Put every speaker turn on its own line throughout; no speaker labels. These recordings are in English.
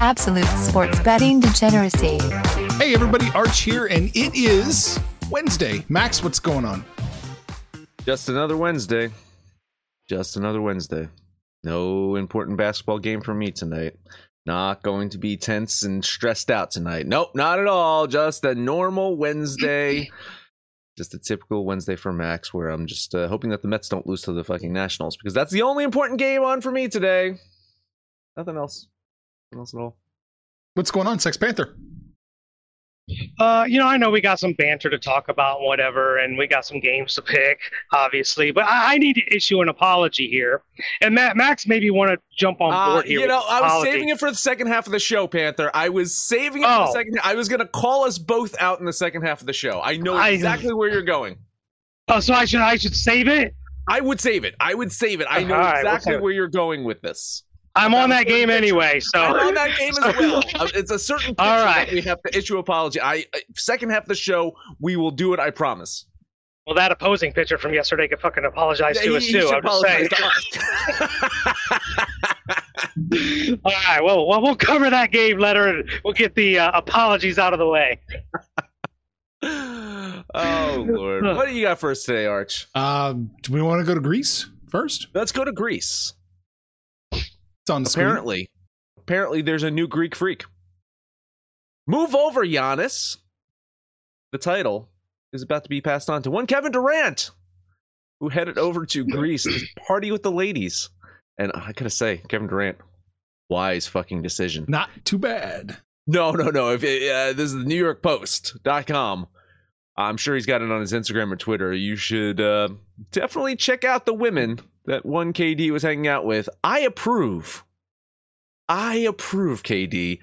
Absolute sports betting degeneracy.
Hey, everybody, Arch here, and it is Wednesday. Max, what's going on?
Just another Wednesday. Just another Wednesday. No important basketball game for me tonight. Not going to be tense and stressed out tonight. Nope, not at all. Just a normal Wednesday. just a typical Wednesday for Max, where I'm just uh, hoping that the Mets don't lose to the fucking Nationals because that's the only important game on for me today. Nothing else. Nothing else at all.
What's going on, Sex Panther?
Uh, you know, I know we got some banter to talk about, whatever, and we got some games to pick, obviously. But I, I need to issue an apology here, and Matt, Max maybe want to jump on board
uh,
here.
You know, I was saving it for the second half of the show, Panther. I was saving it oh. for the oh. second. I was going to call us both out in the second half of the show. I know exactly I, where you're going.
Oh, so I should I should save it.
I would save it. I would save it. I know right, exactly where you're going with this.
I'm on that game anyway, so
I'm on that game as well. Uh, it's a certain All right. that we have to issue apology. I second half of the show, we will do it. I promise.
Well, that opposing pitcher from yesterday could fucking apologize yeah, to us too. I'm just saying. All right, well, well, we'll cover that game letter and we'll get the uh, apologies out of the way.
oh Lord, what do you got for us today, Arch?
Um, do we want to go to Greece first?
Let's go to Greece
on
apparently,
screen.
apparently, there's a new Greek freak. Move over, Giannis. The title is about to be passed on to one Kevin Durant, who headed over to Greece to party with the ladies. And I gotta say, Kevin Durant, wise fucking decision.
Not too bad.
No, no, no. If it, uh, this is the New York Post.com. I'm sure he's got it on his Instagram or Twitter. You should uh, definitely check out the women that one KD was hanging out with. I approve. I approve, KD.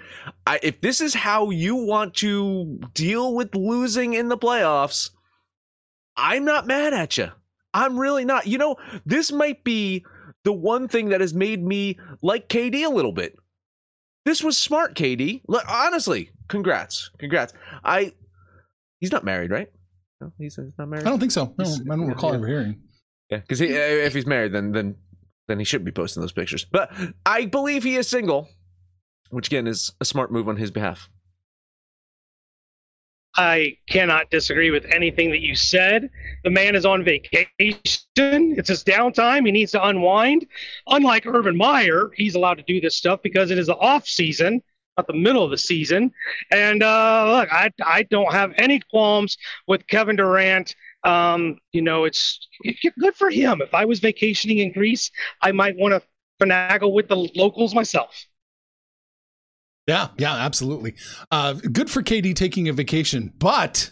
I, if this is how you want to deal with losing in the playoffs, I'm not mad at you. I'm really not. You know, this might be the one thing that has made me like KD a little bit. This was smart, KD. Honestly, congrats, congrats. I he's not married, right?
No, he's, not married. I don't think so. No, I don't recall ever hearing.
Yeah, because if he's married, then then then he shouldn't be posting those pictures. But I believe he is single, which again is a smart move on his behalf.
I cannot disagree with anything that you said. The man is on vacation. It's his downtime. He needs to unwind. Unlike Urban Meyer, he's allowed to do this stuff because it is the off season, not the middle of the season. And uh, look, I, I don't have any qualms with Kevin Durant um, you know, it's good for him. If I was vacationing in Greece, I might want to finagle with the locals myself.
Yeah, yeah, absolutely. Uh, good for KD taking a vacation, but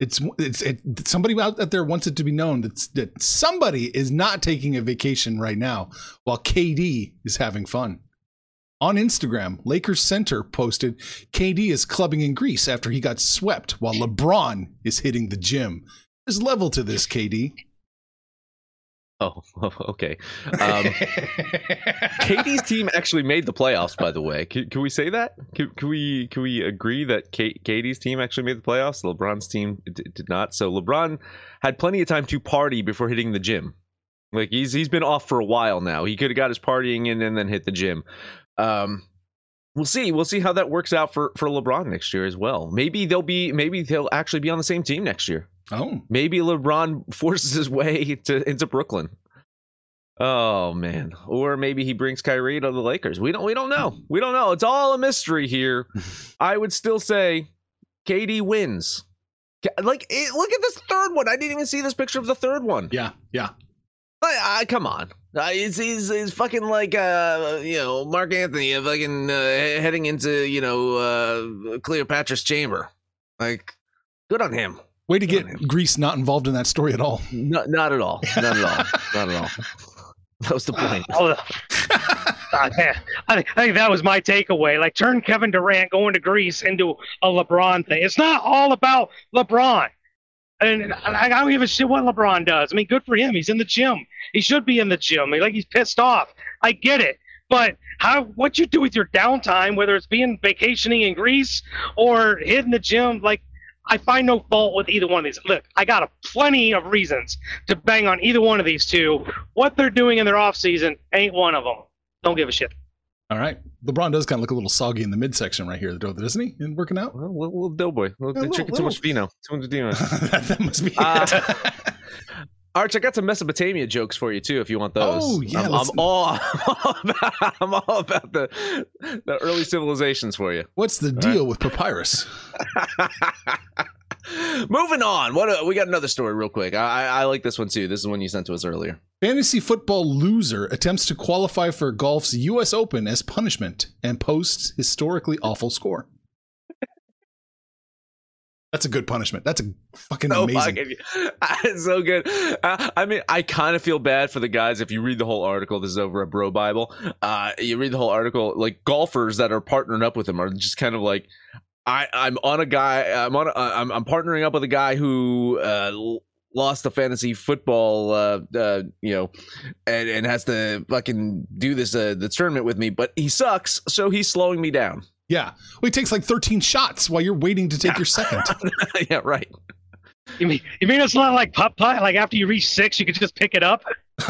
it's it's it, somebody out there wants it to be known that that somebody is not taking a vacation right now while KD is having fun. On Instagram, Lakers center posted KD is clubbing in Greece after he got swept while LeBron is hitting the gym. There's level to this, KD.
Oh, okay. Um, KD's team actually made the playoffs. By the way, can, can we say that? Can, can, we can we agree that K, KD's team actually made the playoffs? LeBron's team d- did not. So LeBron had plenty of time to party before hitting the gym. Like he's he's been off for a while now. He could have got his partying in and then hit the gym. Um, we'll see. We'll see how that works out for for LeBron next year as well. Maybe they'll be. Maybe they'll actually be on the same team next year.
Oh,
maybe LeBron forces his way to into Brooklyn. Oh man. Or maybe he brings Kyrie to the Lakers. We don't we don't know. We don't know. It's all a mystery here. I would still say KD wins. Like eh, look at this third one. I didn't even see this picture of the third one.
Yeah, yeah.
I, I, come on. Uh, he's, he's, he's fucking like uh you know Mark Antony uh, fucking uh, heading into you know uh Cleopatra's chamber. Like good on him.
Way to
Good
get. Greece not involved in that story at all.
Not not at all. Not at all. Not at all. That was the point.
Oh, uh, man, I think, I think that was my takeaway. Like, turn Kevin Durant going to Greece into a LeBron thing. It's not all about LeBron. And I, don't give a shit what LeBron does. I mean, good for him. He's in the gym. He should be in the gym. Like he's pissed off. I get it. But how what you do with your downtime, whether it's being vacationing in Greece or hitting the gym, like I find no fault with either one of these. Look, I got a plenty of reasons to bang on either one of these two. What they're doing in their off season ain't one of them. Don't give a shit.
All right. LeBron does kind of look a little soggy in the midsection right here, though, doesn't he? In working out?
Well, little, little doughboy. Little,
Yeah,
they
little-
drinking too much vino. Too much vino.
that, that must be.
Uh, Arch, I got some Mesopotamia jokes for you too, if you want those.
Oh, yeah,
I'm, I'm all, I'm all about, I'm all about the the early civilizations for you.
What's the deal with papyrus?
Moving on. What a, we got another story real quick. I, I I like this one too. This is one you sent to us earlier.
Fantasy football loser attempts to qualify for golf's U.S. Open as punishment and posts historically awful score. That's a good punishment. That's a fucking
So
amazing.
fucking- it's so good. Uh, I mean, I kind of feel bad for the guys. If you read the whole article, this is over a BroBible. Uh, you read the whole article, like golfers that are partnering up with him are just kind of like, I, I'm on a guy. I'm on. A, I'm, I'm partnering up with a guy who uh, lost the fantasy football. Uh, uh, you know, and and has to fucking do this uh, the tournament with me, but he sucks, so he's slowing me down.
Yeah. Well, he takes like 13 shots while you're waiting to take your second.
yeah, right.
You mean you mean it's not like putt putt? Like after you reach six, you could just pick it up?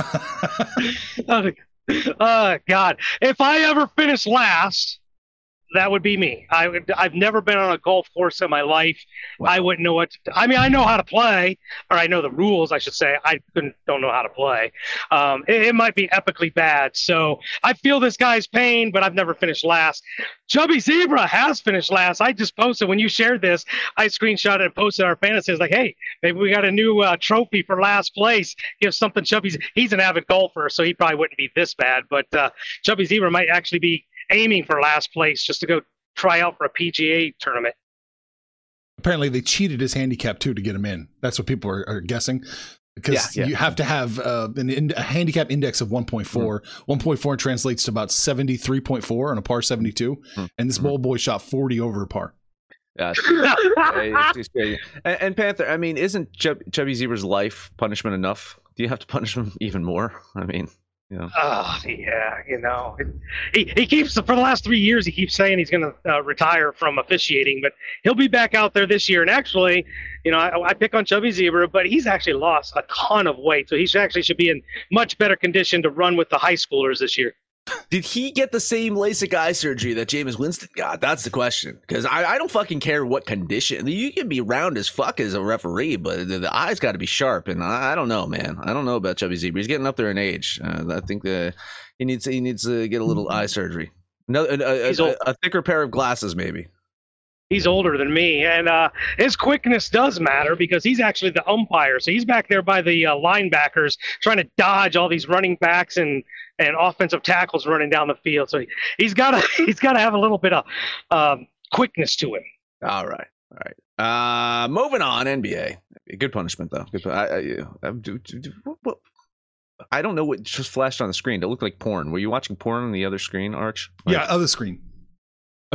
oh God! If I ever finish last, that would be me. I would. I've never been on a golf course in my life. I wouldn't know what. To, I mean, I know how to play, or I know the rules. I should say. I couldn't. Don't know how to play. Um, it, it might be epically bad. So I feel this guy's pain, but I've never finished last. Chubby Zebra has finished last. I just posted when you shared this. I screenshot it and posted our fantasies like, hey, maybe we got a new uh, trophy for last place. Give something Chubby's. He's an avid golfer, so he probably wouldn't be this bad. But uh, Chubby Zebra might actually be aiming for last place just to go try out for a PGA tournament.
Apparently, they cheated his handicap too to get him in. That's what people are, are guessing. Because
Yeah, yeah.
you have to have uh, an in, a handicap index of 1.4.
Hmm.
1.4 translates to about 73.4 on a par 72.
Hmm.
And this old boy shot 40 over a par.
Yeah, it's- it's crazy. And, and Panther, I mean, isn't Chub, Chubby Zebra's life punishment enough? Do you have to punish him even more? I mean, know.
Oh yeah, you know, he he keeps for the last three years he keeps saying he's going to uh, retire from officiating, but he'll be back out there this year. And actually, you know, I, I pick on Chubby Zebra, but he's actually lost a ton of weight, so he should actually should be in much better condition to run with the high schoolers this year.
Did he get the same LASIK eye surgery that Jameis Winston got? That's the question. Because I, I don't fucking care what condition. You can be round as fuck as a referee, but the, the eyes got to be sharp. And I, I don't know, man. I don't know about Chubby Zebra. He's getting up there in age. Uh, I think the, he needs he needs to get a little eye surgery. No, a, a, a, a thicker pair of glasses, maybe.
He's older than me, and uh, his quickness does matter because he's actually the umpire. So he's back there by the uh, linebackers trying to dodge all these running backs and and offensive tackles running down the field. So he, he's got to he's got to have a little bit of um, quickness to him.
All right, all right. Uh, moving on, NBA. Good punishment though. Good. pu- I, I, I, do, do, do, what, what- I don't know what just flashed on the screen. It looked like porn. Were you watching porn on the other screen, Arch? Like-
yeah, other screen.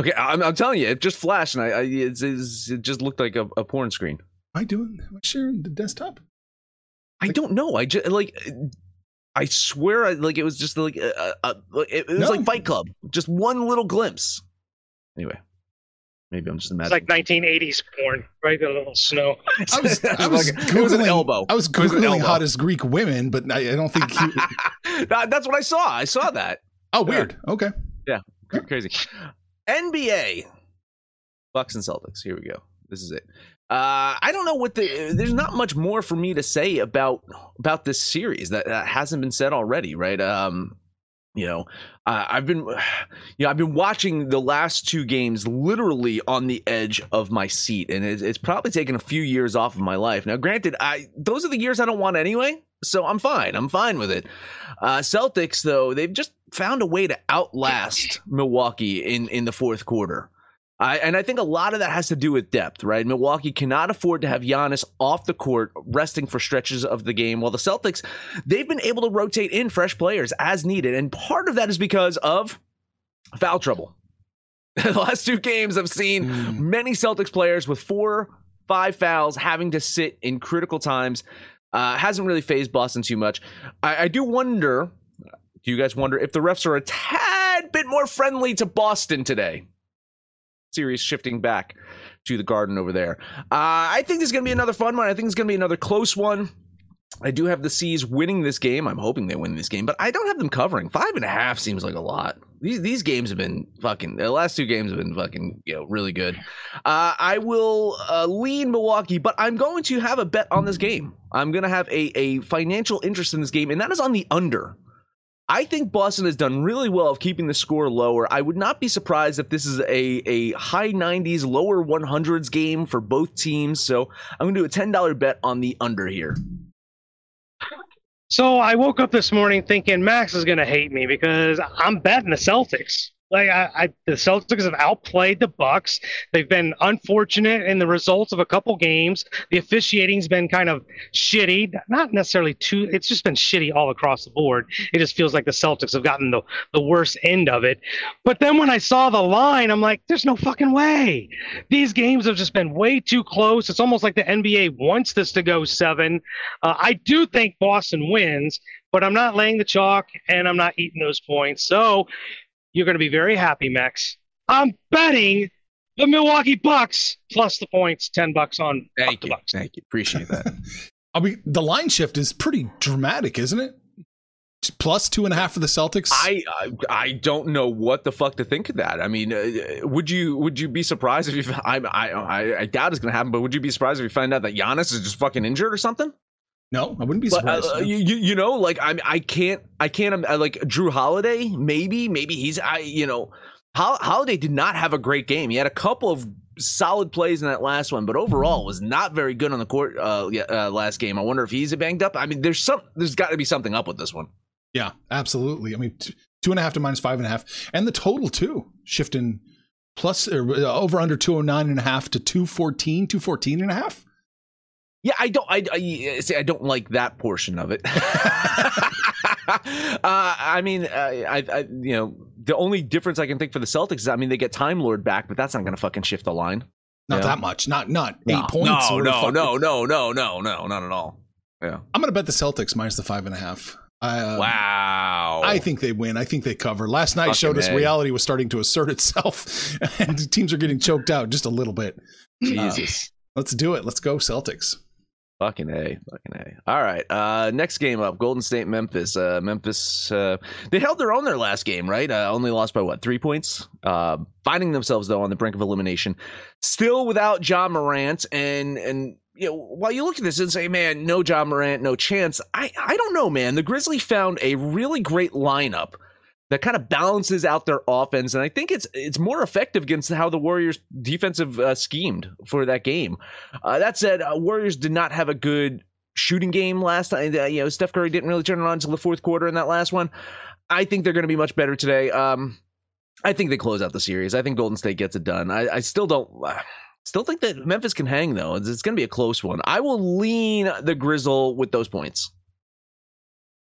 Okay, I'm, I'm telling you, it just flashed, and I, I it's, it's, it just looked like a, a porn screen.
Am I doing? Am I sharing the desktop?
I don't know. I just like. I swear, I, like it was just like a, a, a, it, it was
No.
like Fight Club, just one little glimpse. Anyway, maybe I'm just imagining.
It's like 1980s porn, right? A little snow.
I was, I was
Like- it was an
Googling-
elbow.
I was
It was an
Googling
elbow.
hottest Greek women, but I, I don't think. He,
That- that's what I saw. I saw that.
oh, weird. Okay.
Yeah, crazy. NBA. Bucks and Celtics. Here we go. This is it. Uh, I don't know what the. There's not much more for me to say about about this series that, that hasn't been said already, right? Um, you know, uh, I've been, you know, I've been watching the last two games literally on the edge of my seat, and it's, it's probably taken a few years off of my life. Now, granted, I those are the years I don't want anyway, so I'm fine. I'm fine with it. Uh, Celtics, though, they've just found a way to outlast Milwaukee in in the fourth quarter. I, and I think a lot of that has to do with depth, right? Milwaukee cannot afford to have Giannis off the court resting for stretches of the game, while the Celtics, they've been able to rotate in fresh players as needed. And part of that is because of foul trouble. the last two games, I've seen mm. many Celtics players with four, five fouls having to sit in critical times. Uh, hasn't really phased Boston too much. I, I do wonder, do you guys wonder if the refs are a tad bit more friendly to Boston today? series shifting back to the Garden over there. Uh, I think this is going to be another fun one. I think it's going to be another close one. I do have the C's winning this game. I'm hoping they win this game, but I don't have them covering. Five and a half seems like a lot. These these games have been fucking. The last two games have been fucking, you know, really good. Uh, I will uh, lean Milwaukee, but I'm going to have a bet on this game. I'm going to have a a financial interest in this game, and that is on the under. I think Boston has done really well of keeping the score lower. I would not be surprised if this is a, a high 90s, lower 100s game for both teams. So I'm going to do a $10 bet on the under here.
So I woke up this morning thinking Max is going to hate me because I'm betting the Celtics. Like I, I, the Celtics have outplayed the Bucks. They've been unfortunate in the results of a couple games. The officiating's been kind of shitty. Not necessarily too. It's just been shitty all across the board. It just feels like the Celtics have gotten the the worst end of it. But then when I saw the line, I'm like, there's no fucking way. These games have just been way too close. It's almost like the NBA wants this to go seven. Uh, I do think Boston wins, but I'm not laying the chalk and I'm not eating those points. So you're going to be very happy, Max. I'm betting the Milwaukee Bucks plus the points, ten bucks on
Thank you.
Bucks.
Thank you. Appreciate that.
I mean, the line shift is pretty dramatic, isn't it? Plus two and a half for the Celtics.
I, I, I don't know what the fuck to think of that. I mean, uh, would you would you be surprised if you? I I I doubt it's going to happen, but would you be surprised if you find out that Giannis is just fucking injured or something?
No, I wouldn't be surprised.
But, uh, you, you know, like I I can't I can't uh, like Jrue Holiday. Maybe maybe he's I you know Holiday did not have a great game. He had a couple of solid plays in that last one, but overall was not very good on the court uh, uh, last game. I wonder if he's banged up. I mean, there's some there's got to be something up with this one.
Yeah, absolutely. I mean, t- two and a half to minus five and a half, and the total too shifting plus uh, over under 209 and a half to 214 214 and a half
yeah, I don't. I, I see. I don't like that portion of it. uh, I mean, I, I, you know, the only difference I can think for the Celtics is, I mean, they get Time Lord back, but that's not going to fucking shift the line.
Not that much. Not not eight no, points.
No, no, no, no, no, no, no, not at all. Yeah,
I'm going to bet the Celtics minus the five and a half.
Uh, wow.
I think they win. I think they cover. Last night Fucking showed us a. reality was starting to assert itself, and teams are getting choked out just a little bit.
Jesus. Uh,
let's do it. Let's go Celtics.
Fucking A. Fucking A. All right. Uh, next game up Golden State, Memphis. Uh, Memphis, uh, they held their own their last game, right? Uh, only lost by what? Three points? Uh, finding themselves, though, on the brink of elimination. Still without Ja Morant. And, and, you know, while you look at this and say, man, no Ja Morant, no chance, I, I don't know, man. The Grizzlies found a really great lineup that kind of balances out their offense, and I think it's it's more effective against how the Warriors defensive uh, schemed for that game. Uh, that said, uh, Warriors did not have a good shooting game last time. Uh, you know, Steph Curry didn't really turn it on until the fourth quarter in that last one. I think they're going to be much better today. Um, I think they close out the series. I think Golden State gets it done. I, I still don't. Uh, still think that Memphis can hang though. It's, it's going to be a close one. I will lean the Grizzle with those points.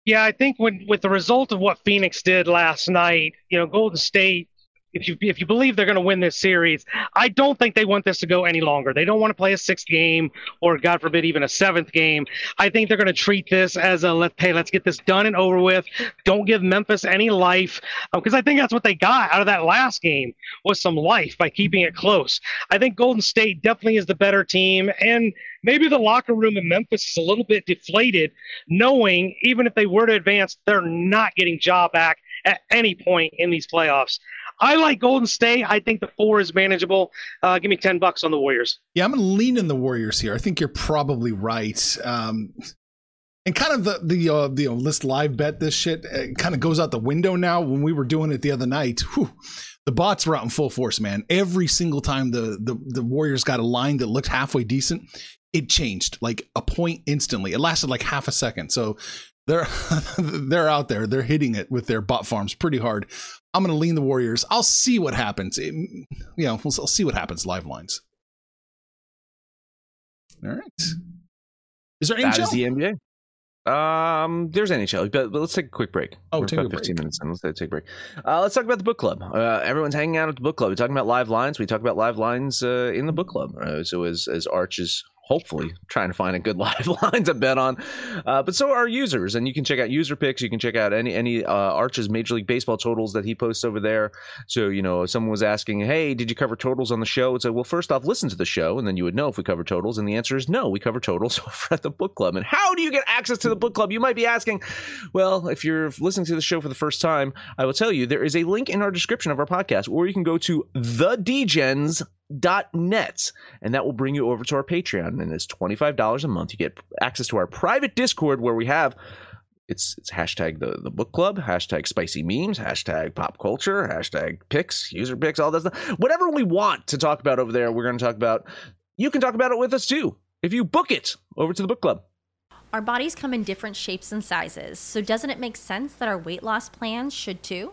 Yeah, I think when with the result of what Phoenix did last night, you know, Golden State if you if you believe they're going to win this series, I don't think they want this to go any longer. They don't want to play a sixth game or God forbid even a seventh game. I think they're going to treat this as a let's hey let's get this done and over with. Don't give Memphis any life because um, I think that's what they got out of that last game was some life by keeping it close. I think Golden State definitely is the better team and maybe the locker room in Memphis is a little bit deflated, knowing even if they were to advance, they're not getting Ja back at any point in these playoffs. I like Golden State. I think the four is manageable. Uh, give me ten bucks on the Warriors.
Yeah, I'm going to lean in the Warriors here. I think you're probably right. Um, and kind of the the uh, the list live bet this shit uh, kind of goes out the window now. When we were doing it the other night, whew, the bots were out in full force, man. Every single time the the the Warriors got a line that looked halfway decent, it changed like a point instantly. It lasted like half a second. So they're they're out there. They're hitting it with their bot farms pretty hard. I'm going to lean the Warriors. I'll see what happens. It, you know, we'll, I'll see what happens. Live lines. All right. Is there
That
NHL?
is the NBA. Um, there's NHL, but, but let's take a quick break.
Oh,
We're
take a
about 15 minutes in. Let's take a break. Uh, let's talk about the book club. Uh, everyone's hanging out at the book club. We're talking about live lines. We talk about live lines uh, in the book club. Uh, so as as Arch is hopefully trying to find a good live line to bet on, uh, but so are users. And you can check out user picks. You can check out any any uh, Arch's Major League Baseball totals that he posts over there. So you know, someone was asking, "Hey, did you cover totals on the show?" It's like, well, first off, listen to the show, and then you would know if we cover totals. And the answer is no, we cover totals over at the book club. And how do you get access to the book club? You might be asking. Well, if you're listening to the show for the first time, I will tell you there is a link in our description of our podcast, or you can go to thedgens.net, and that will bring you over to our Patreon. And it's twenty five dollars a month. You get access to our private Discord where we have it's it's hashtag the the book club, hashtag spicy memes, hashtag pop culture, hashtag picks, user picks, all that stuff. Whatever we want to talk about over there, we're going to talk about. You can talk about it with us too if you book it over to the book club.
Our bodies come in different shapes and sizes, so doesn't it make sense that our weight loss plans should too?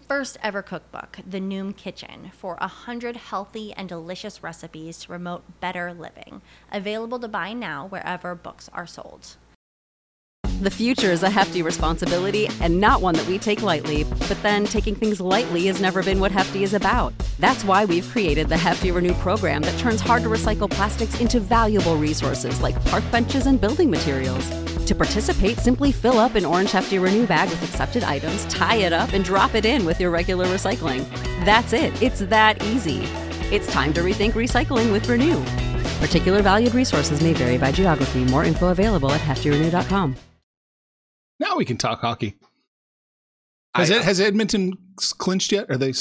first ever cookbook, The Noom Kitchen, for a hundred healthy and delicious recipes to promote better living. Available to buy now wherever books are sold.
The future is a hefty responsibility and not one that we take lightly. But then taking things lightly has never been what Hefty is about. That's why we've created the Hefty Renew program that turns hard to recycle plastics into valuable resources like park benches and building materials. To participate, simply fill up an orange Hefty Renew bag with accepted items, tie it up, and drop it in with your regular recycling. That's it. It's that easy. It's time to rethink recycling with Renew. Particular valued resources may vary by geography. More info available at heftyrenew.com.
Now we can talk hockey. Has
I-
it has Edmonton clinched yet? Are they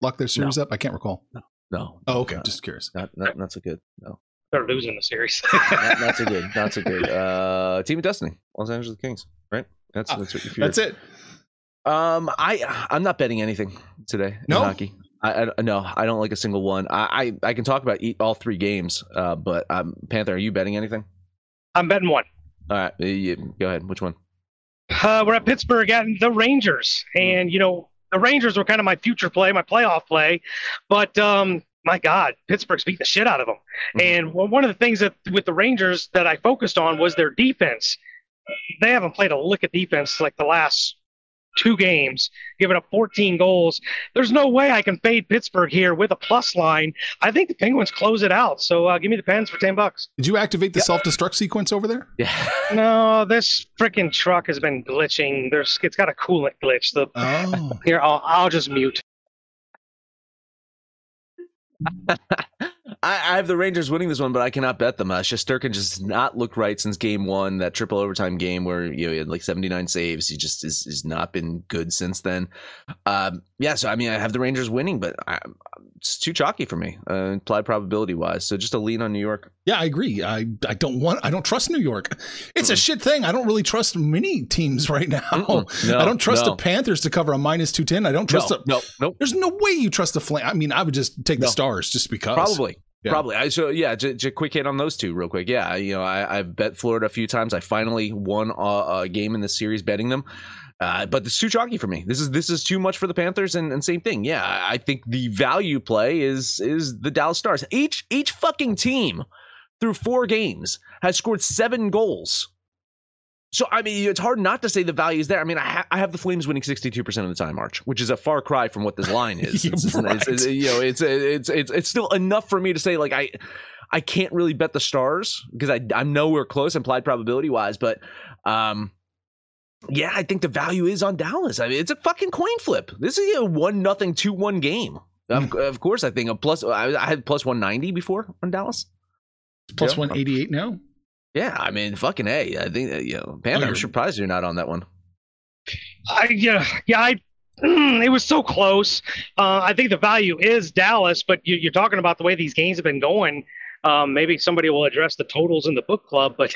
locked their series up? I can't recall.
No.
Oh, okay.
Not,
Just curious.
not, not, not so good. No.
They're losing the series.
not, not so good. Not so good. Uh, Team of Destiny, Los Angeles Kings, right? That's
Ah,
that's what you're
That's it.
Um, I I'm not betting anything today.
No?
in hockey. I, I no, I don't like a single one. I I, I can talk about eat all three games. Uh, but um, Panther, are you betting anything?
I'm betting one.
All right, uh, you- go ahead. Which one?
Uh, we're at Pittsburgh at the Rangers, and you know the Rangers were kind of my future play, my playoff play, but um, my God, Pittsburgh's beat the shit out of them. And one one of the things that with the Rangers that I focused on was their defense. They haven't played a lick of defense like the last two games, giving up 14 goals. There's no way I can fade Pittsburgh here with a plus line. I think the Penguins close it out. So uh, give me the Pens for 10 bucks.
Did you activate the self destruct sequence over there?
Yeah.
No, this freaking truck has been glitching. There's it's got a coolant glitch. The
Oh,
here I'll I'll just mute.
I, have the Rangers winning this one, but I cannot bet them. Uh, Shesterkin just not looked right since game one, that triple overtime game where you know he had like 79 saves. He just is has not been good since then. Um, yeah, so I mean, I have the Rangers winning, but I, it's too chalky for me, uh, implied probability wise. So just a lean on New York.
yeah, I agree. I I don't want. I don't trust New York. It's a shit thing. I don't really trust many teams right now.
No,
I don't trust
no.
the Panthers to cover a minus two ten. I don't trust.
no,
the,
no, nope.
There's no way you trust the Flame. I mean, I would just take the Stars just because.
Probably.
Yeah.
Probably. I, so yeah, just, just quick hit on those two real quick. Yeah, you know, I, I've bet Florida a few times. I finally won a, a game in this series betting them. Uh, but it's too chalky for me. This is this is too much for the Panthers, and, and same thing. Yeah, I think the value play is is the Dallas Stars. Each each fucking team through four games has scored seven goals. So I mean, it's hard not to say the value is there. I mean, I, ha- I have the Flames winning sixty-two percent of the time, Arch, which is a far cry from what this line is. it's, it's,
Right.
it's- you know, it's it's it's it's still enough for me to say like I I can't really bet the Stars because I I'm nowhere close implied probability wise, but um. Yeah, I think the value is on Dallas. I mean, it's a fucking coin flip. This is a one nothing two one game. Of, hmm. of course, I think a plus. I, I had plus one ninety before on Dallas.
Plus
Yeah.
188 now.
Yeah, I mean, fucking a. I think uh, you know, Panther. I'm surprised you're not on that one.
I yeah yeah I. Mm, it was so close. Uh, I think the value is Dallas, but you, you're talking about the way these games have been going. Um, maybe somebody will address the totals in the book club, but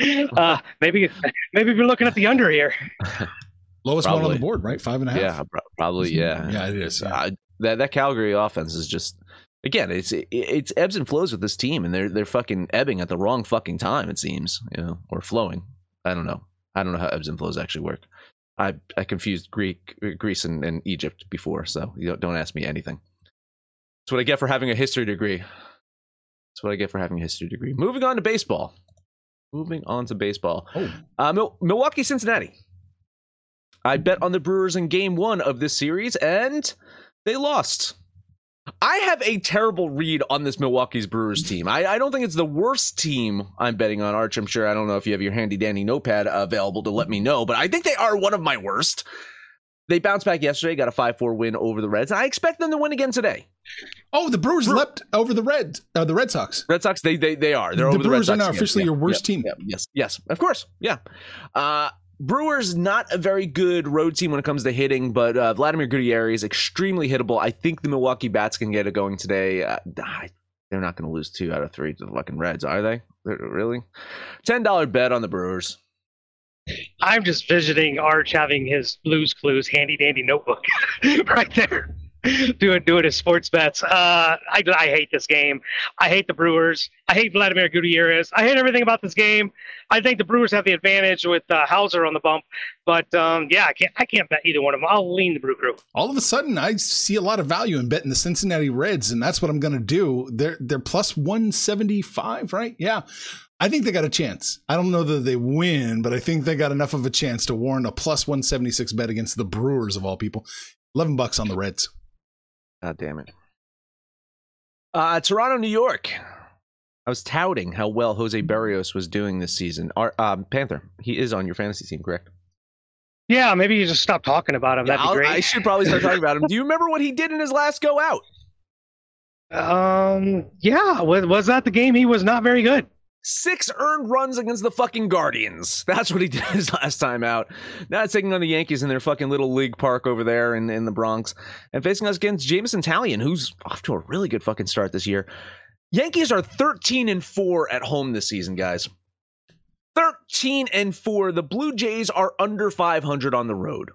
uh, maybe maybe if you're looking at the under here.
Lowest one on the board, right? Five and a half.
Yeah, probably. Yeah,
Yeah, it is. Yeah.
Uh, that that Calgary offense is just again, it's it, it's ebbs and flows with this team, and they're they're fucking ebbing at the wrong fucking time. It seems, you know, or flowing. I don't know. I don't know how ebbs and flows actually work. I I confused Greek, Greece, and, and Egypt before, so you don't, don't ask me anything. That's what I get for having a history degree. That's what I get for having a history degree. Moving on to baseball. Moving on to baseball.
Oh,
Uh, Mil- Milwaukee, Cincinnati. I bet on the Brewers in game one of this series, and they lost. I have a terrible read on this Milwaukee's Brewers team. I, I don't think it's the worst team I'm betting on, Arch. I'm sure I don't know if you have your handy dandy notepad available to let me know, but I think they are one of my worst. They bounced back yesterday, got a 5 4 win over the Reds. I expect them to win again today.
oh, the Brewers
Brew-
leapt over the Red, uh, the Red Sox.
Red Sox, they they, they are. They're
The
over the
Brewers
Red
are
Sox
now
again.
officially
Yeah,
your worst
yeah,
team.
yeah, yes, yes, of course. Yeah. Uh, Brewers not a very good road team when it comes to hitting, but uh, Vladimir Gutierrez is extremely hittable. I think the Milwaukee Bats can get it going today. Uh, they're not going to lose two out of three to the fucking Reds, are they? They're- really? Ten dollar bet on the Brewers.
I'm just visiting Arch having his Blues Clues handy dandy notebook right there, doing doing his sports bets. Uh, I I hate this game. I hate the Brewers. I hate Vladimir Gutierrez. I hate everything about this game. I think the Brewers have the advantage with uh, Houser on the bump, but um, yeah, I can't I can't bet either one of them. I'll lean the Brew Crew.
All of a sudden, I see a lot of value in betting the Cincinnati Reds, and that's what I'm going to do. They're they're plus 175, right? Yeah. I think they got a chance. I don't know that they win, but I think they got enough of a chance to warrant a plus 176 bet against the Brewers of all people. 11 bucks on the Reds.
God damn it. Uh, Toronto, New York. I was touting how well Jose Berrios was doing this season. Our, um, Panther, he is on your fantasy team, correct?
Yeah, maybe you just stop talking about him.
Yeah,
That'd be
I'll-
great.
I should probably start talking about him. Do you remember what he did in his last go out?
Um, yeah, was, was that the game? He was not very good.
Six earned runs against the fucking Guardians. That's what he did his last time out. Now it's taking on the Yankees in their fucking little league park over there in, in the Bronx and facing us against Jameson Taillon, who's off to a really good fucking start this year. Yankees are 13 and 4 at home this season, guys. 13 and 4. The Blue Jays are under 500 on the road.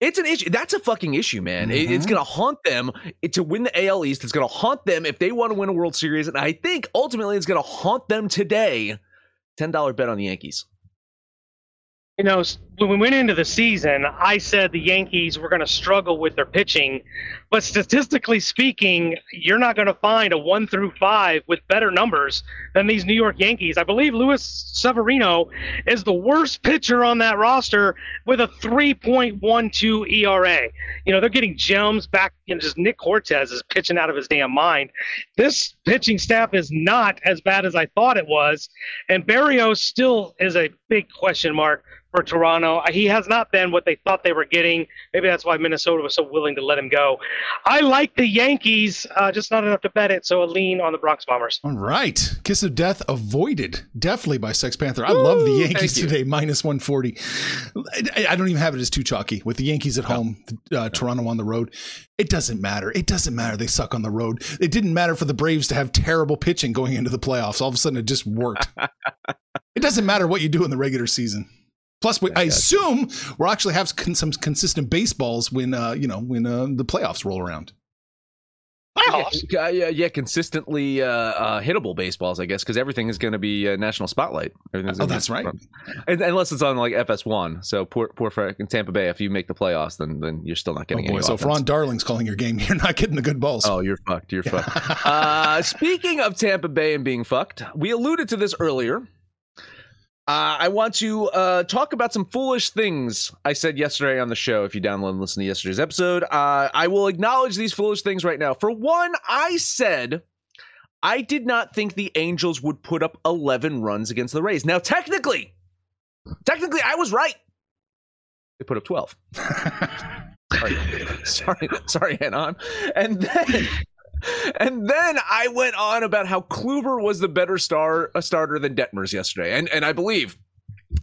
It's an issue. That's a fucking issue, man. It- It's
mm-hmm.
going to haunt them to win the AL East. It's going to haunt them if they want to win a World Series. And I think ultimately it's going to haunt them today. $10 bet on the Yankees.
You know, s- when we went into the season, I said the Yankees were going to struggle with their pitching, but statistically speaking, you're not going to find a one through five with better numbers than these New York Yankees. I believe Luis Severino is the worst pitcher on that roster with a 3.12 ERA. You know, they're getting gems back, and just Nick Cortes is pitching out of his damn mind. This pitching staff is not as bad as I thought it was, and Berrios still is a big question mark for Toronto. He has not been what they thought they were getting. Maybe that's why Minnesota was so willing to let him go. I like the Yankees, uh, just not enough to bet it, so a lean on the Bronx Bombers.
All right. Kiss of Death avoided definitely by Sex Panther. I love the Yankees today, minus 140. I, I don't even have it as too chalky with the Yankees at home, uh, Toronto on the road. It doesn't matter. It doesn't matter. They suck on the road. It didn't matter for the Braves to have terrible pitching going into the playoffs. All of a sudden, it just worked. it doesn't matter what you do in the regular season. Plus, we, I assume we'll actually have con- some consistent baseballs when uh, you know when uh, the playoffs roll around.
playoffs.
Yeah, yeah, yeah, consistently uh, uh, hittable baseballs, I guess, because everything is going to be uh, national spotlight. Everything's
Oh,
gonna be-
that's right.
And- unless it's on like FS1. So poor, poor for in Tampa Bay. If you make the playoffs, then then you're still not
Oh
getting
boy!
any.
So if. Ron Darling's calling your game, you're not getting the good balls.
Oh, you're fucked. You're fucked. Uh, speaking of Tampa Bay and being fucked, we alluded to this earlier. Uh, I want to uh, talk about some foolish things I said yesterday on the show. If you download and listen to yesterday's episode, uh, I will acknowledge these foolish things right now. For one, I said I did not think the Angels would put up 11 runs against the Rays. Now, technically, technically, I was right. They put up 12. sorry, sorry, sorry, Anon. And then, and then I went on about how Kluber was the better star, a starter than Detmers yesterday, and and I believe.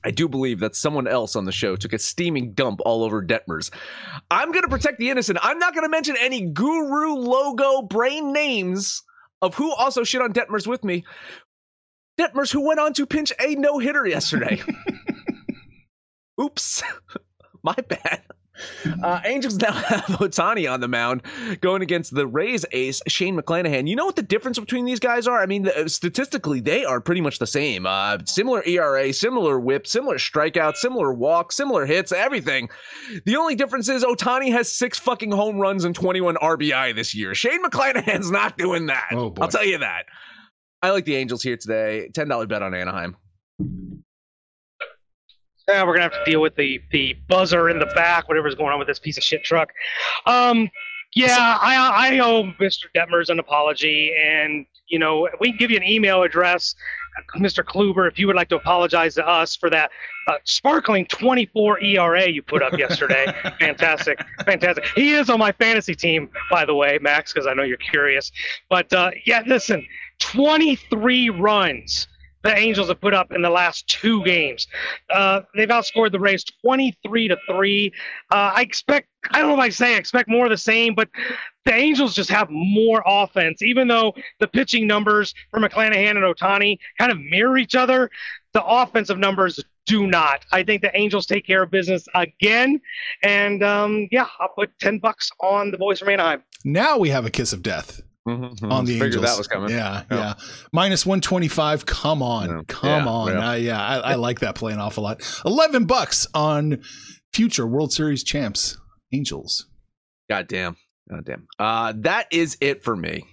I do believe that someone else on the show took a steaming dump all over Detmers. I'm going to protect the innocent. I'm not going to mention any guru logo brain names of who also shit on Detmers with me. Detmers, who went on to pinch a no hitter yesterday. Oops. My bad. Uh, Angels now have Ohtani on the mound going against the Rays ace, Shane McClanahan. You know what the difference between these guys are? I mean, statistically, they are pretty much the same. Uh, similar ERA, similar whip, similar strikeouts, similar walks, similar hits, everything. The only difference is Ohtani has six fucking home runs and 21 RBI this year. Shane McClanahan's not doing that.
Oh.
I'll tell you that. I like the Angels here today. $10 bet on Anaheim.
Yeah, we're gonna have to deal with the the buzzer in the back, whatever's going on with this piece of shit truck. Um, yeah, I I owe Mr. Detmers an apology, and you know we can give you an email address, Mr. Kluber, if you would like to apologize to us for that uh, sparkling 24 ERA you put up yesterday. fantastic, fantastic. He is on my fantasy team, by the way, Max, because I know you're curious. But uh, yeah, listen, 23 runs the Angels have put up in the last two games. Uh, they've outscored the Rays 23 to 3. Uh, I expect, I don't know if I say I expect more of the same, but the Angels just have more offense. Even though the pitching numbers for McClanahan and Ohtani kind of mirror each other, the offensive numbers do not. I think the Angels take care of business again. And um, yeah, I'll put 10 bucks on the boys from Anaheim.
now we have a kiss of death
Mm-hmm.
on the
Figured
Angels.
that was coming.
Yeah,
Yeah.
yeah. Minus 125. Come on.
Yeah.
Come
Yeah,
on.
yeah.
Uh, yeah, I, I like that play an awful lot. 11 bucks on future World Series champs, Angels.
God damn. God damn. Uh, that is it for me.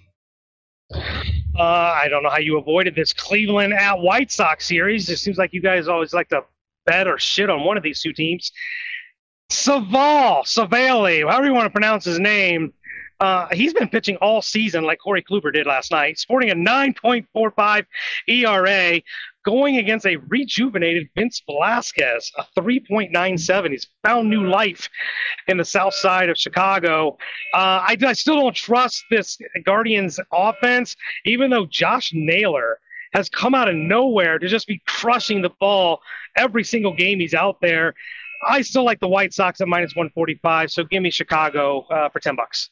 Uh, I don't know how you avoided this Cleveland at White Sox series. It seems like you guys always like to bet or shit on one of these two teams. Saval, Savali, however you want to pronounce his name, uh, he's been pitching all season like Corey Kluber did last night, sporting a 9.45 ERA, going against a rejuvenated Vince Velasquez, a 3.97. He's found new life in the south side of Chicago. Uh, I, I still don't trust this Guardians offense, even though Josh Naylor has come out of nowhere to just be crushing the ball every single game he's out there. I still like the White Sox at minus 145, so give me Chicago uh, for 10 bucks.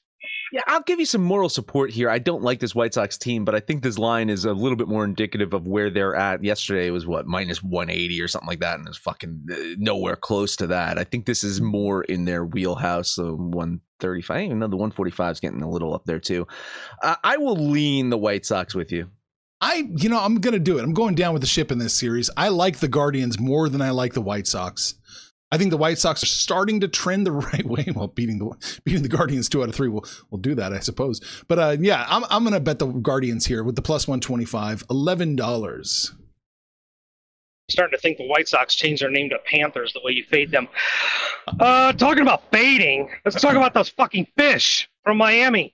Yeah, I'll give you some moral support here. I don't like this White Sox team, but I think this line is a little bit more indicative of where they're at. Yesterday was what minus 180 or something like that, and it's fucking uh, nowhere close to that. I think this is more in their wheelhouse. So 135. I even know the 145 is getting a little up there too. Uh, I will lean the White Sox with you.
I, you know, I'm going to do it. I'm going down with the ship in this series. I like the Guardians more than I like the White Sox. I think the White Sox are starting to trend the right way. Well, beating the beating the Guardians two out of three will will do that, I suppose. But uh, yeah, I'm I'm to bet the Guardians here with the plus one twenty five, eleven dollars.
starting to think the White Sox changed their name to Panthers the way you fade them. Uh, talking about fading, let's talk about those fucking fish from Miami.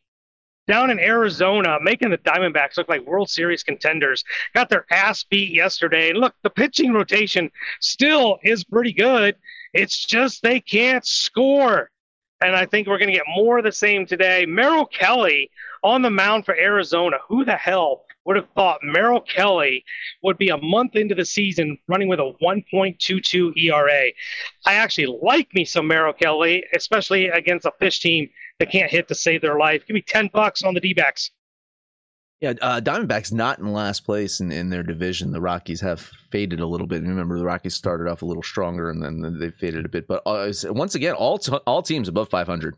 Down in Arizona, making the Diamondbacks look like World Series contenders. Got their ass beat yesterday. Look, the pitching rotation still is pretty good. It's just they can't score. And I think we're going to get more of the same today. Merrill Kelly on the mound for Arizona. Who the hell would have thought Merrill Kelly would be a month into the season running with a 1.22 ERA? I actually like me some Merrill Kelly, especially against a fish team that can't hit to save their life. Give me 10 bucks on the D backs.
Yeah, uh, Diamondbacks not in last place in, in their division. The Rockies have faded a little bit. Remember, the Rockies started off a little stronger and then they faded a bit. But uh, once again, all t- all teams above 500.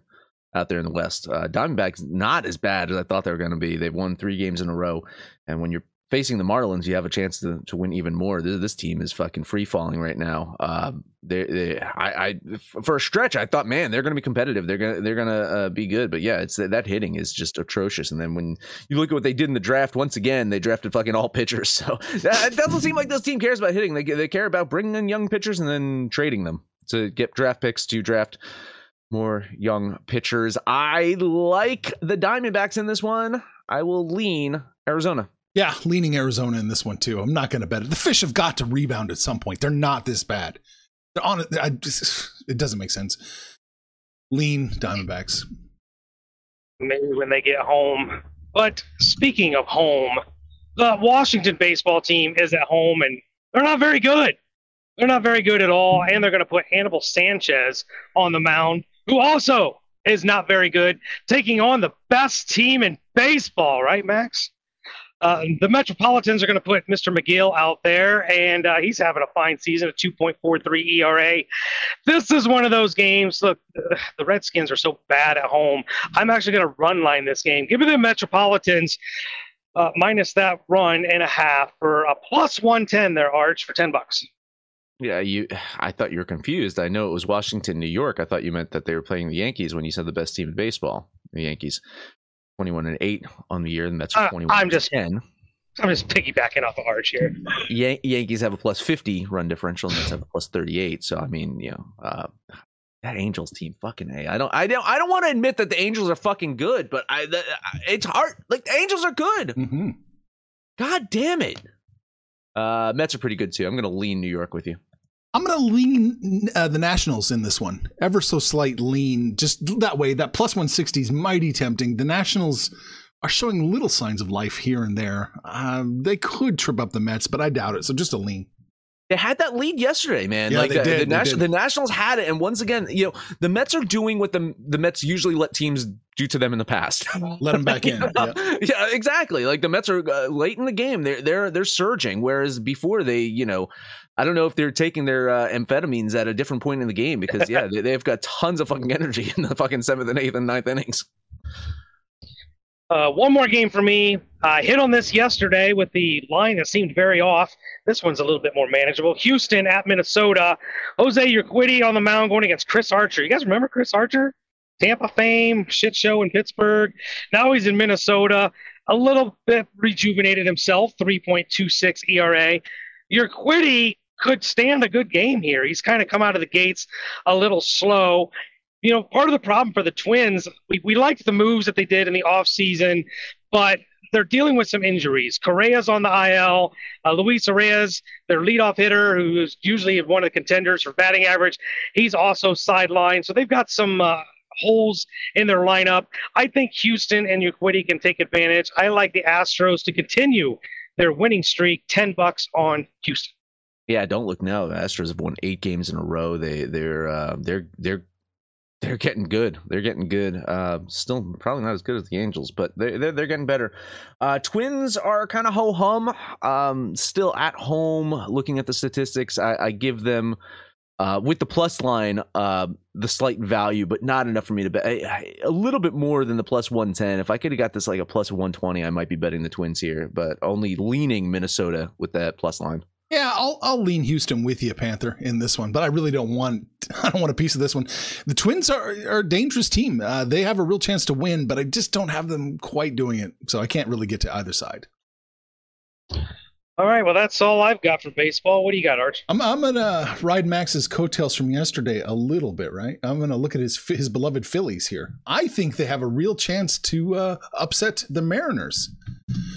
out there in the West. Uh, Diamondbacks not as bad as I thought they were going to be. They've won three games in a row, and when you're facing the Marlins, you have a chance to, to win even more. This, this team is fucking free falling right now. Uh, they, they, I, I, for a stretch, I thought, man, they're going to be competitive. They're gonna, they're gonna uh, be good. But yeah, it's that hitting is just atrocious. And then when you look at what they did in the draft, once again, they drafted fucking all pitchers. So that doesn't seem like this team cares about hitting. They, they care about bringing in young pitchers and then trading them to get draft picks to draft more young pitchers. I like the Diamondbacks in this one. I will lean Arizona.
Yeah, leaning Arizona in this one too. I'm not going to bet it. The fish have got to rebound at some point. They're not this bad. They're on it. It doesn't make sense. Lean Diamondbacks.
Maybe when they get home. But speaking of home, the Washington baseball team is at home and they're not very good. They're not very good at all. And they're going to put Anibal Sanchez on the mound, who also is not very good, taking on the best team in baseball, right, Max? Uh, the Metropolitans are going to put Mr. Megill out there, and uh, he's having a fine season, a 2.43 ERA. This is one of those games. Look, the Redskins are so bad at home. I'm actually going to run line this game. Give me the Metropolitans uh, minus that run and a half for a plus 110 there, Arch, for 10 bucks.
Yeah, you. I thought you were confused. I know it was Washington, New York. I thought you meant that they were playing the Yankees when you said the best team in baseball. The Yankees. 21 and 8 on the year, and that's 21
uh, I'm just
10.
I'm just piggybacking off of Arch here.
Yan- Yankees have a plus 50 run differential, and Mets have a plus 38. So I mean, you know, uh, that Angels team, fucking a. I don't, I don't, I don't want to admit that the Angels are fucking good, but I, the, it's hard. Like the Angels are good.
Mm-hmm.
God damn it. Uh, Mets are pretty good too. I'm going to lean New York with you.
I'm going to lean uh, the Nationals in this one. Ever so slight lean, just that way. That plus 160 is mighty tempting. The Nationals are showing little signs of life here and there. Uh, they could trip up the Mets, but I doubt it. So just a lean.
They had that lead yesterday, man.
Yeah,
like
they
uh,
did,
the,
they
Nash-
did.
the Nationals had it, and once again, you know, the Mets are doing what the the Mets usually let teams do to them in the past.
Let them back in. Yeah.
yeah, exactly. Like the Mets are uh, late in the game; they're they're they're surging. Whereas before, they you know, I don't know if they're taking their uh, amphetamines at a different point in the game because yeah, they, they've got tons of fucking energy in the fucking seventh and eighth and ninth innings.
Uh, one more game for me. I hit on this yesterday with the line that seemed very off. This one's a little bit more manageable. Houston at Minnesota. Jose Urquidy on the mound going against Chris Archer. You guys remember Chris Archer? Tampa fame, shit show in Pittsburgh. Now he's in Minnesota. A little bit rejuvenated himself, 3.26 ERA. Urquidy could stand a good game here. He's kind of come out of the gates a little slow you know, part of the problem for the Twins, we, we liked the moves that they did in the offseason, but they're dealing with some injuries. Correa's on the IL. Uh, Luis Arraez, their leadoff hitter, who's usually one of the contenders for batting average, he's also sidelined. So they've got some uh, holes in their lineup. I think Houston and Urquidy can take advantage. I like the Astros to continue their winning streak. Ten bucks on Houston.
Yeah, don't look now. The Astros have won eight games in a row. They they're uh, they're they're they're getting good. They're getting good. Uh, still probably not as good as the Angels, but they're they're, they're getting better. Uh, Twins are kind of ho hum. Um, still at home. Looking at the statistics, I, I give them uh, with the plus line uh, the slight value, but not enough for me to bet. A little bit more than the plus one ten. If I could have got this like a plus one twenty, I might be betting the Twins here, but only leaning Minnesota with that plus line.
Yeah, I'll I'll lean Houston with you, Panther, in this one, but I really don't want I don't want a piece of this one. The Twins are, are a dangerous team. Uh, they have a real chance to win, but I just don't have them quite doing it, so I can't really get to either side.
All right, well, that's all I've got for baseball. What do you got, Arch?
I'm I'm gonna ride Max's coattails from yesterday a little bit, right? I'm gonna look at his his beloved Phillies here. I think they have a real chance to uh, upset the Mariners,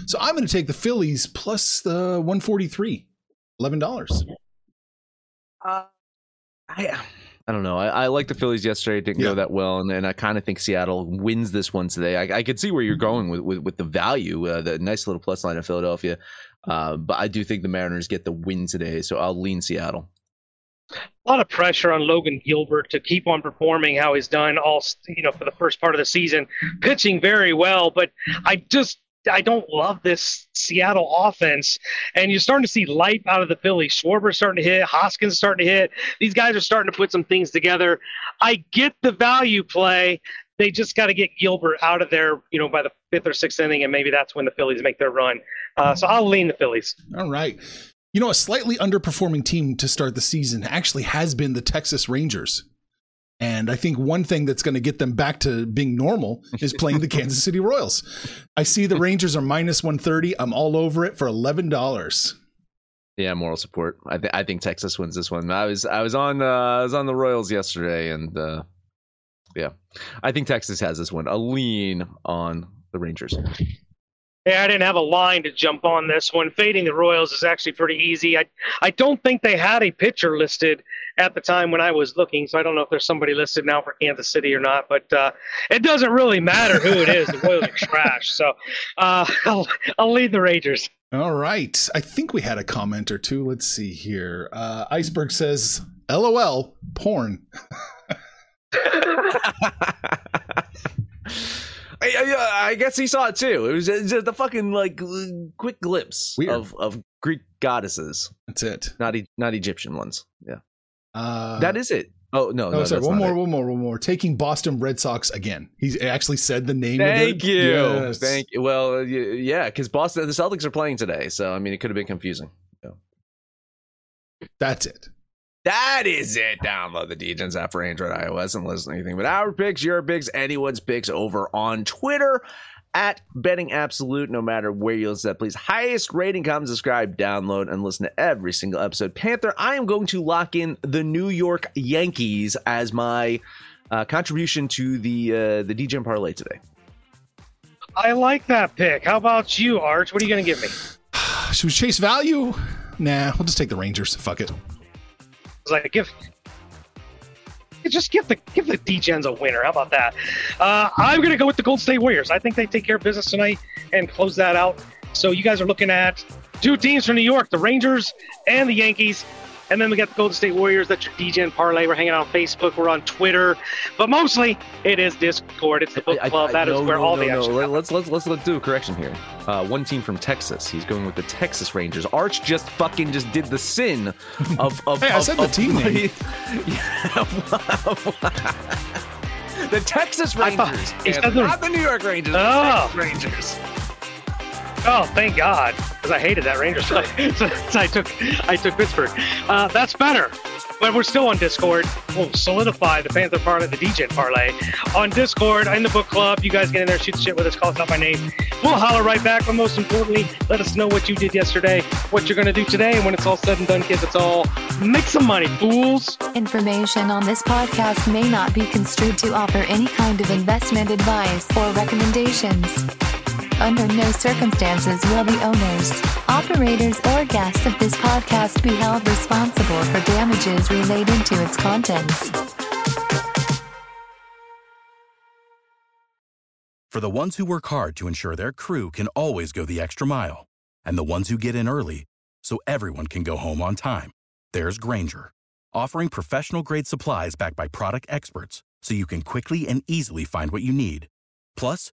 so I'm gonna take the Phillies plus the 143, eleven dollars.
Uh, I I don't know. I, I like the Phillies yesterday. It didn't
Yeah.
go that well, and, and I kind of think Seattle wins this one today. I, I could see where you're going with with, with the value, uh, the nice little plus line of Philadelphia, uh, but I do think the Mariners get the win today, so I'll lean Seattle.
a lot of pressure on Logan Gilbert to keep on performing how he's done all you know for the first part of the season, pitching very well. But I just I don't love this Seattle offense, and you're starting to see life out of the Phillies. Schwarber's starting to hit, Hoskins starting to hit. These guys are starting to put some things together. I get the value play. they just got to get Gilbert out of there, you know, by the fifth or sixth inning, and maybe that's when the Phillies make their run. Uh, so I'll lean the Phillies.
All right. You know, a slightly underperforming team to start the season actually has been the Texas Rangers. And I think one thing that's going to get them back to being normal is playing the Kansas City Royals. I see the Rangers are minus 130. I'm all over it for $11.
Yeah, moral support. I, th- I think Texas wins this one. I was I was on uh, I was on the Royals yesterday, and uh, yeah, I think Texas has this one. A lean on the Rangers.
Yeah, I didn't have a line to jump on this one. Fading the Royals is actually pretty easy. I I don't think they had a pitcher listed at the time when I was looking, so I don't know if there's somebody listed now for Kansas City or not. But uh, it doesn't really matter who it is. The Royals are trash. So uh, I'll I'll lead the Rangers.
All right. I think we had a comment or two. Let's see here. Uh, Iceberg says, "LOL, porn."
I, I, guess he saw it too. It was just the fucking like quick glimpse
Weird.
of of Greek goddesses.
That's it.
Not e- not Egyptian ones. Yeah.
Uh,
that is it. Oh no!
Oh,
no
sorry. One more,
it.
one more, one more. Taking Boston Red Sox again. He actually said the name.
Thank you.
Yes.
Thank you. Well, yeah, because Boston, the Celtics are playing today, so I mean, it could have been confusing.
That's it.
That is it. Download the DJs app for Android, iOS, and listen to anything but our picks, your picks, anyone's picks over on Twitter at Betting Absolute. No matter where you listen, to that, please highest rating, comment, subscribe, download, and listen to every single episode. Panther, I am going to lock in the New York Yankees as my uh, contribution to the uh, the DJ parlay today.
I like that pick. How about you, Arch? What are you going to give me?
Should we chase value? Nah, we'll just take the Rangers. Fuck it.
Like give just give the give the D-Gens a winner. How about that? Uh, I'm going to go with the Gold State Warriors. I think they take care of business tonight and close that out. So you guys are looking at two teams from New York, the Rangers and the Yankees. And then we got the Golden State Warriors. That's your DJ and parlay. We're hanging out on Facebook. We're on Twitter, but mostly it is Discord. It's the book
I-
club.
I-
That is
no,
where
no,
all
no,
the
no.
action.
Let-
happens.
Let's let's let's let's do a correction here. Uh, one team from Texas. He's going with the Texas Rangers. Arch just fucking just did the sin of of.
Hey, I
of-
said the
of-
team name.
Yeah, the Texas
I thought-
Rangers,
he
and
said the-
not the New York Rangers.
Oh.
The Texas Rangers.
Oh, thank God, because I hated that Rangers. so, so I took I took Pittsburgh. Uh, that's better. But we're still on Discord. We'll solidify the Panther parlay, the DJ parlay on Discord in the book club. You guys get in there, shoot the shit with us, call us out by name. We'll holler right back. But most importantly, let us know what you did yesterday, what you're gonna do today, and when it's all said and done, kids, it's all make some money, fools.
Information on this podcast may not be construed to offer any kind of investment advice or recommendations. Under no circumstances will the owners, operators, or guests of this podcast be held responsible for damages related to its contents.
For the ones who work hard to ensure their crew can always go the extra mile, and the ones who get in early so everyone can go home on time, there's Grainger, offering professional grade supplies backed by product experts so you can quickly and easily find what you need. Plus,